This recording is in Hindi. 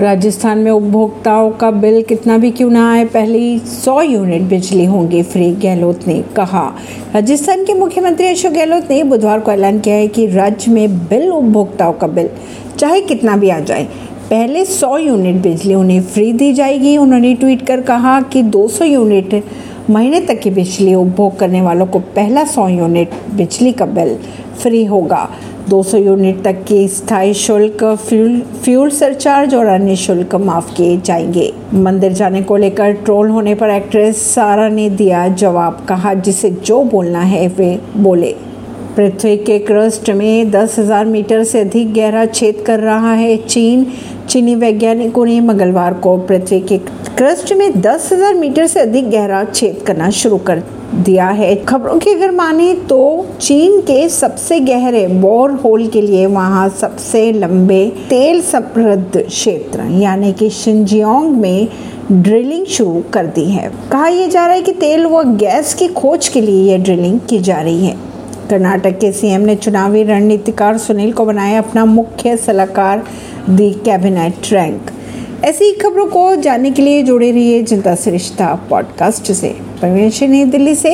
राजस्थान में उपभोक्ताओं का बिल कितना भी क्यों ना आए, पहली 100 यूनिट बिजली होंगी फ्री, गहलोत ने कहा। राजस्थान के मुख्यमंत्री अशोक गहलोत ने बुधवार को ऐलान किया है कि राज्य में बिल, उपभोक्ताओं का बिल, चाहे कितना भी आ जाए, पहले 100 यूनिट बिजली उन्हें फ्री दी जाएगी। उन्होंने ट्वीट कर कहा कि 200 यूनिट महीने तक की बिजली उपभोग करने वालों को पहला 100 यूनिट बिजली का बिल फ्री होगा। 200 यूनिट तक के स्थायी शुल्क, फ्यूल फ्यूल सरचार्ज और अन्य शुल्क माफ़ किए जाएँगे। मंदिर जाने को लेकर ट्रोल होने पर एक्ट्रेस सारा ने दिया जवाब, कहा जिसे जो बोलना है वे बोले। पृथ्वी के क्रस्ट में 10,000 मीटर से अधिक गहरा छेद कर रहा है। चीन चीनी वैज्ञानिकों ने मंगलवार को पृथ्वी के क्रस्ट में 10,000 मीटर से अधिक गहरा छेद करना शुरू कर दिया है। खबरों की अगर माने तो चीन के सबसे गहरे बोर होल के लिए वहाँ सबसे लंबे तेल समृद्ध क्षेत्र यानी कि शिंजियोंग में ड्रिलिंग शुरू कर दी है। कहा यह जा रहा है कि तेल व गैस की खोज के लिए यह ड्रिलिंग की जा रही है। कर्नाटक के सीएम ने चुनावी रणनीतिकार सुनील को बनाया अपना मुख्य सलाहकार, दी कैबिनेट रैंक। ऐसी खबरों को जानने के लिए जुड़े रहिए जनता से रिश्ता पॉडकास्ट से। परवेश नई दिल्ली से